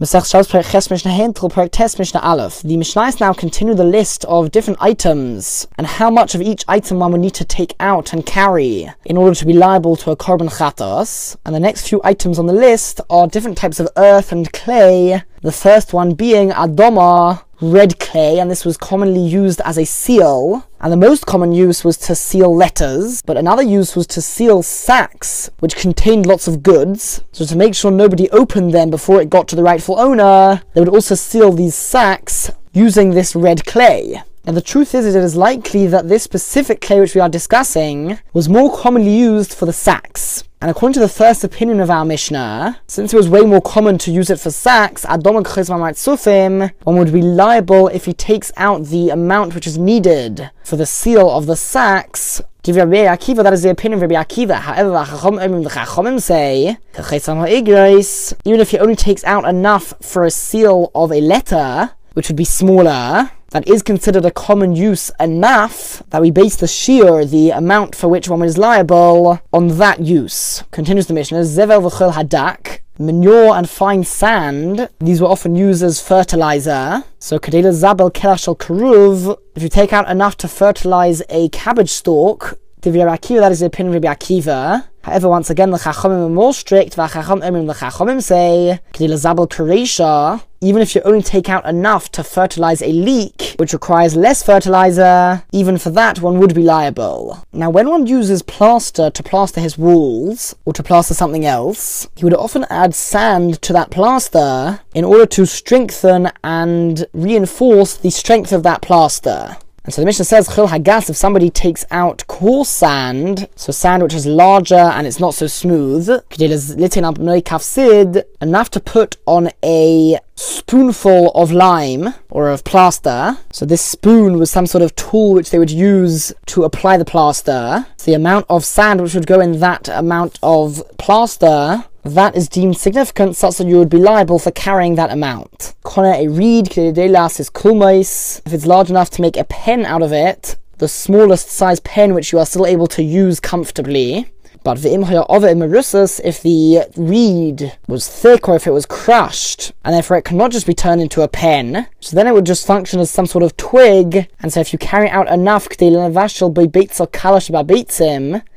Masech Ches Tes Aleph. The Mishnahs now continue the list of different items and how much of each item one would need to take out and carry in order to be liable to a korban chatos. And the next few items on the list are different types of earth and clay. The first one being Adoma, red clay, and this was commonly used as a seal. And the most common use was to seal letters, but another use was to seal sacks, which contained lots of goods. So to make sure nobody opened them before it got to the rightful owner, they would also seal these sacks using this red clay. And the truth is, it is likely that this specific clay which we are discussing was more commonly used for the sacks. And according to the first opinion of our Mishnah, since it was way more common to use it for sacks, Adom Sufim, one would be liable if he takes out the amount which is needed for the seal of the sacks Akiva, that is the opinion of Rabbi Akiva. However, the say, even if he only takes out enough for a seal of a letter, which would be smaller, that is considered a common use enough that we base the shiur, the amount for which one is liable, on that use. Continues the Mishnah, Zevel v'chol hadak, manure and fine sand, these were often used as fertilizer. So kadela zabel kelashal karuv, if you take out enough to fertilize a cabbage stalk, Akiva, that is the opinion of Rabbi Akiva. However, once again, the Chachamim are more strict. The Chachamim say, Zabel Karesha, even if you only take out enough to fertilize a leek, which requires less fertilizer, even for that one would be liable. Now, when one uses plaster to plaster his walls, or to plaster something else, he would often add sand to that plaster in order to strengthen and reinforce the strength of that plaster. And so the Mishnah says, Chil Hagas, if somebody takes out coarse sand, so sand which is larger and it's not so smooth, enough to put on a spoonful of lime or of plaster. So this spoon was some sort of tool which they would use to apply the plaster. So the amount of sand which would go in that amount of plaster that is deemed significant such that you would be liable for carrying that amount. a reed is kulmais. If it's large enough to make a pen out of it, the smallest size pen which you are still able to use comfortably. But if the reed was thick or if it was crushed, and therefore it cannot just be turned into a pen, so then it would just function as some sort of twig. And so if you carry out enough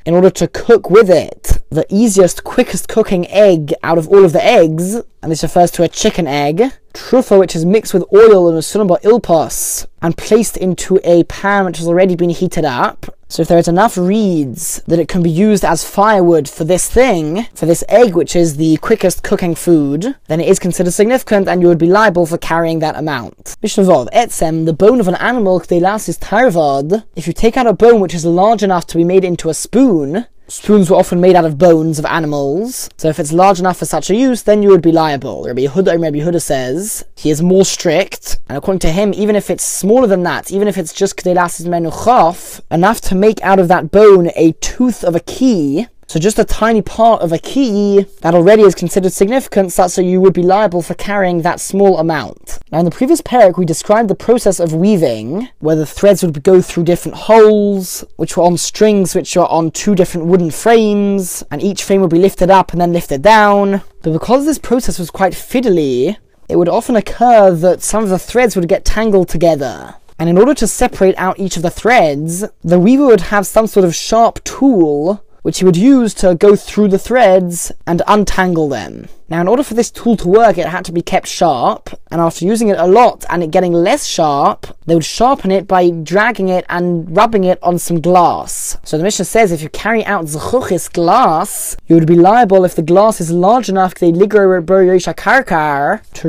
in order to cook with it, the easiest, quickest cooking egg out of all of the eggs, and this refers to a chicken egg, trufa which is mixed with oil and a sunaba ilpas, and placed into a pan which has already been heated up, so if there is enough reeds that it can be used as firewood for this thing, for this egg which is the quickest cooking food, then it is considered significant and you would be liable for carrying that amount. Mishnavod, etzem, the bone of an animal, is tarvad. If you take out a bone which is large enough to be made into a spoon, Spoons were often made out of bones of animals, so if it's large enough for such a use, then you would be liable. Rabbi Yehuda, Rabbi Yehuda says he is more strict, and according to him, even if it's smaller than that, even if it's just kdelas menuchaf, enough to make out of that bone a tooth of a key, so just a tiny part of a key that already is considered significant such that you would be liable for carrying that small amount. Now in the previous parak we described the process of weaving, where the threads would go through different holes, which were on strings which were on two different wooden frames, and each frame would be lifted up and then lifted down. But because this process was quite fiddly, it would often occur that some of the threads would get tangled together. And in order to separate out each of the threads, the weaver would have some sort of sharp tool which he would use to go through the threads and untangle them. Now, in order for this tool to work, it had to be kept sharp, and after using it a lot and it getting less sharp, they would sharpen it by dragging it and rubbing it on some glass. So the Mishnah says if you carry out zechuchis glass, you would be liable if the glass is large enough to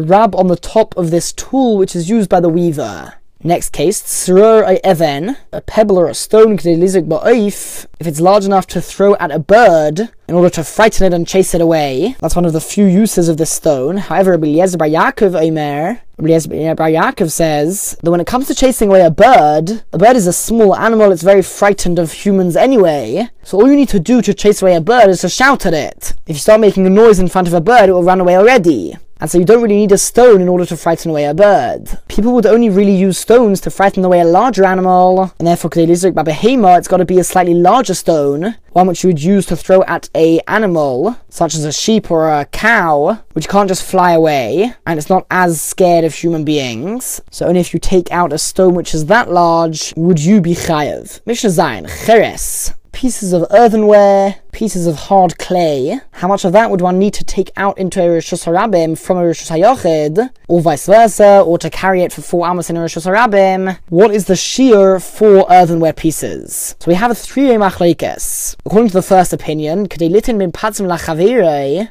rub on the top of this tool which is used by the weaver. Next case, tzrur even, a pebble or a stone if it's large enough to throw at a bird in order to frighten it and chase it away. That's one of the few uses of this stone. However, Eliezer Bar Yaakov Omer, Bar Yaakov says that when it comes to chasing away a bird, a bird is a small animal, it's very frightened of humans anyway. So all you need to do to chase away a bird is to shout at it. If you start making a noise in front of a bird, it will run away already. And so you don't really need a stone in order to frighten away a bird. People would only really use stones to frighten away a larger animal, and therefore they lose it's got to be a slightly larger stone, one which you would use to throw at a animal, such as a sheep or a cow, which can't just fly away, and it's not as scared of human beings. So only if you take out a stone which is that large would you be chayav. Mishnah Zayin, Cheres pieces of earthenware, pieces of hard clay, how much of that would one need to take out into a Rishus Harabim from a Rishus Hayochid, or vice versa, or to carry it for four amos in a Rishus Harabim? What is the shiur for earthenware pieces? So we have a three-way machlekes. According to the first opinion,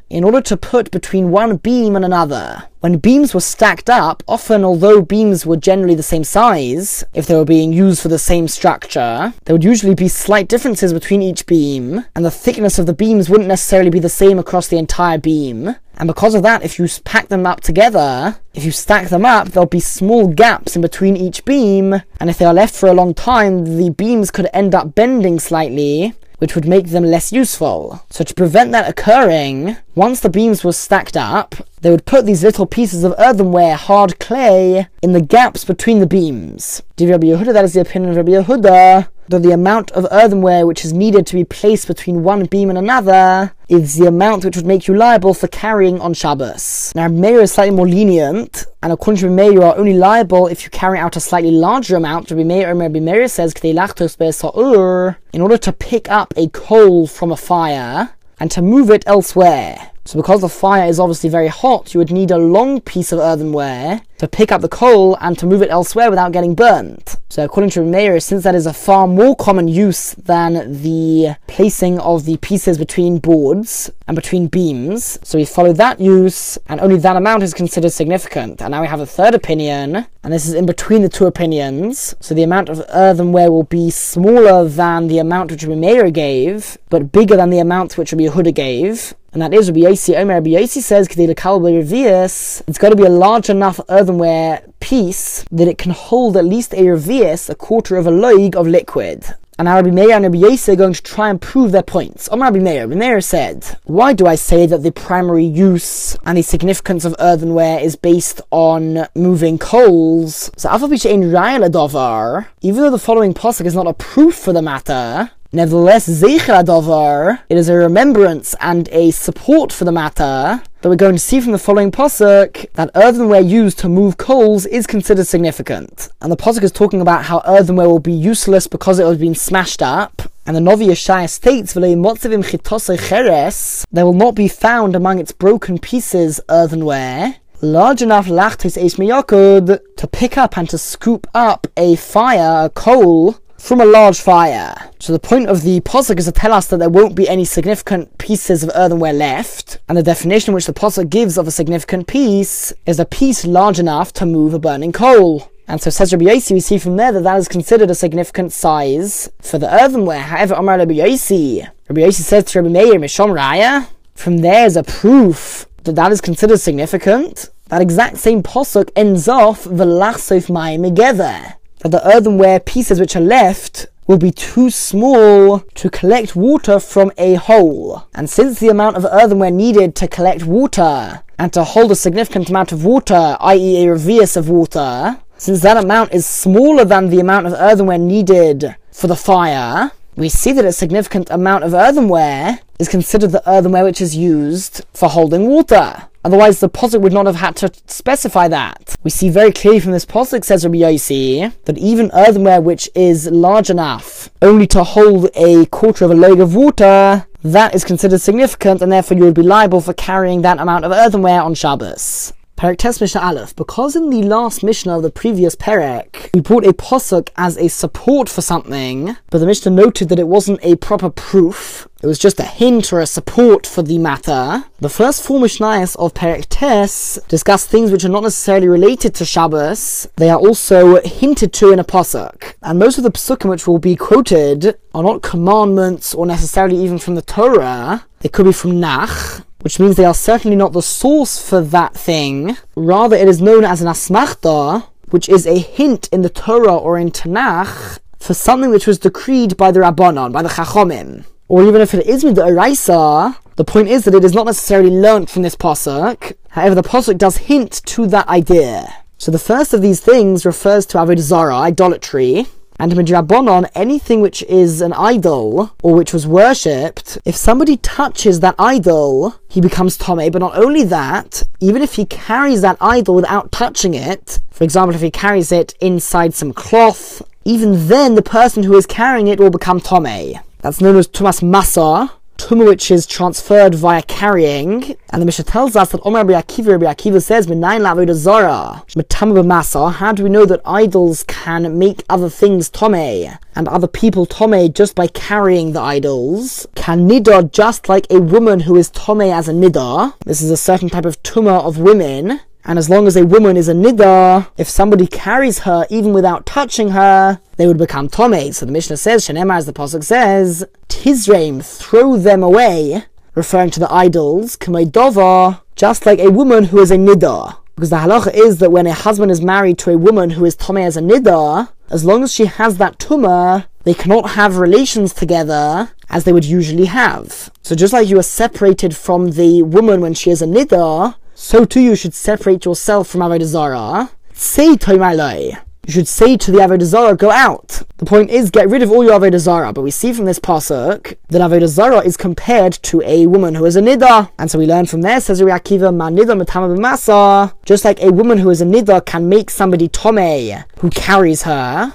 in order to put between one beam and another, when beams were stacked up, often although beams were generally the same size, if they were being used for the same structure, there would usually be slight differences between each beam, and the thickness of the beams wouldn't necessarily be the same across the entire beam. And because of that, if you pack them up together, if you stack them up, there'll be small gaps in between each beam, and if they are left for a long time, the beams could end up bending slightly, which would make them less useful. So to prevent that occurring, once the beams were stacked up, they would put these little pieces of earthenware, hard clay, in the gaps between the beams. Rabbi Yehuda, that is the opinion of Rabbi Yehuda, that the amount of earthenware which is needed to be placed between one beam and another is the amount which would make you liable for carrying on Shabbos. Now, Meir is slightly more lenient, and according to Meir, you are only liable if you carry out a slightly larger amount. Rabbi Meir, Rabbi Meir says, in order to pick up a coal from a fire and to move it elsewhere. So because the fire is obviously very hot, you would need a long piece of earthenware to pick up the coal and to move it elsewhere without getting burnt. So according to Meir, since that is a far more common use than the placing of the pieces between boards and between beams, so we follow that use, and only that amount is considered significant. And now we have a third opinion, and this is in between the two opinions. So the amount of earthenware will be smaller than the amount which Meir gave, but bigger than the amount which Rabbi Yehuda gave and that is Rabbi Yossi. Omer Rabbi Yossi says, it's got to be a large enough earthenware piece that it can hold at least a revius, a quarter of a loig of liquid. And Rabbi Meir and Rabbi Yossi are going to try and prove their points. Omer Rabbi Meir, Rabbi Meir said, Why do I say that the primary use and the significance of earthenware is based on moving coals? So, even though the following posuk is not a proof for the matter, Nevertheless, Zeicher it is a remembrance and a support for the matter that we're going to see from the following posuk that earthenware used to move coals is considered significant. And the posuk is talking about how earthenware will be useless because it has been smashed up. And the Novi Yeshaya states, there will not be found among its broken pieces earthenware large enough lachtis eis to pick up and to scoop up a fire, a coal, from a large fire. So the point of the posuk is to tell us that there won't be any significant pieces of earthenware left, and the definition which the posuk gives of a significant piece is a piece large enough to move a burning coal. And so says Rabbi Yossi, we see from there that that is considered a significant size for the earthenware. However, Amar Rabbi Yossi, Rabbi Yossi says to Rabbi Meir, Mishom Raya, from there is a proof that that is considered significant. That exact same posuk ends off the lachsof mayim together that the earthenware pieces which are left will be too small to collect water from a hole. And since the amount of earthenware needed to collect water and to hold a significant amount of water, i.e., a revius of water, since that amount is smaller than the amount of earthenware needed for the fire, we see that a significant amount of earthenware is considered the earthenware which is used for holding water. Otherwise, the posuk would not have had to specify that. We see very clearly from this posuk, says Rabbi Yossi, that even earthenware which is large enough only to hold a quarter of a log of water, that is considered significant, and therefore you would be liable for carrying that amount of earthenware on Shabbos. Perek Tes Mishnah Aleph. Because in the last Mishnah of the previous Perek, we brought a posuk as a support for something, but the Mishnah noted that it wasn't a proper proof. It was just a hint or a support for the matter. The first four Mishnayos of Perek Tes discuss things which are not necessarily related to Shabbos. They are also hinted to in a posuk. And most of the pasukim which will be quoted are not commandments or necessarily even from the Torah. They could be from Nach, which means they are certainly not the source for that thing. Rather, it is known as an asmachta, which is a hint in the Torah or in Tanakh for something which was decreed by the Rabbanon, by the Chachomim. Or even if it is with the Eraisa, The point is that it is not necessarily learnt from this pasuk. However, the pasuk does hint to that idea. So the first of these things refers to avodah zarah, idolatry, and midrabanon, anything which is an idol or which was worshipped, if somebody touches that idol, he becomes tome. But not only that, even if he carries that idol without touching it, for example, if he carries it inside some cloth, even then the person who is carrying it will become tome. That's known as tumas masa, tumah which is transferred via carrying. And the Mishnah tells us that Omar Rabbi Akiva, Rabbi Akiva says, Minayin la'avodah zara. How do we know that idols can make other things tome and other people tome just by carrying the idols? Can nidar just like a woman who is tome as a nidar? This is a certain type of tumah of women. And as long as a woman is a nidar, if somebody carries her even without touching her, they would become tome. So the Mishnah says, Shenemar, as the Pasuk says, Tizraim, throw them away, referring to the idols, Kamaydova, just like a woman who is a nidar. Because the halacha is that when a husband is married to a woman who is tome as a nidar, as long as she has that tumah, they cannot have relations together as they would usually have. So just like you are separated from the woman when she is a nidar, so too you should separate yourself from Avodah Zarah. Say Toimalai. You should say to the Avodah Zarah, go out. The point is, get rid of all your Avodah Zarah. But we see from this pasuk that Avodah Zarah is compared to a woman who is a nida. And so we learn from there, says Akiva, ma nida b'masa. Just like a woman who is a nida can make somebody tome who carries her,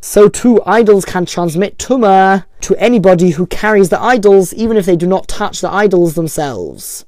so too idols can transmit tumah to anybody who carries the idols, even if they do not touch the idols themselves.